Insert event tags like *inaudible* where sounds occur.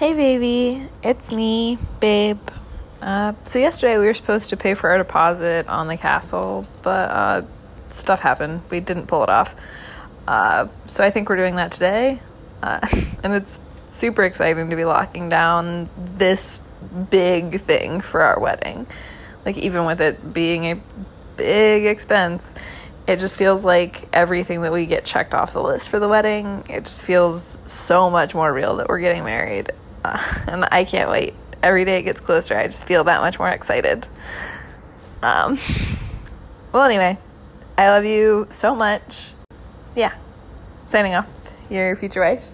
Hey, baby, it's me, babe. Uh, so, yesterday we were supposed to pay for our deposit on the castle, but uh, stuff happened. We didn't pull it off. Uh, so, I think we're doing that today. Uh, *laughs* and it's super exciting to be locking down this big thing for our wedding. Like, even with it being a big expense, it just feels like everything that we get checked off the list for the wedding, it just feels so much more real that we're getting married. Uh, *laughs* and I can't wait. Every day it gets closer, I just feel that much more excited. Um, well, anyway, I love you so much. Yeah. Signing off, your future wife.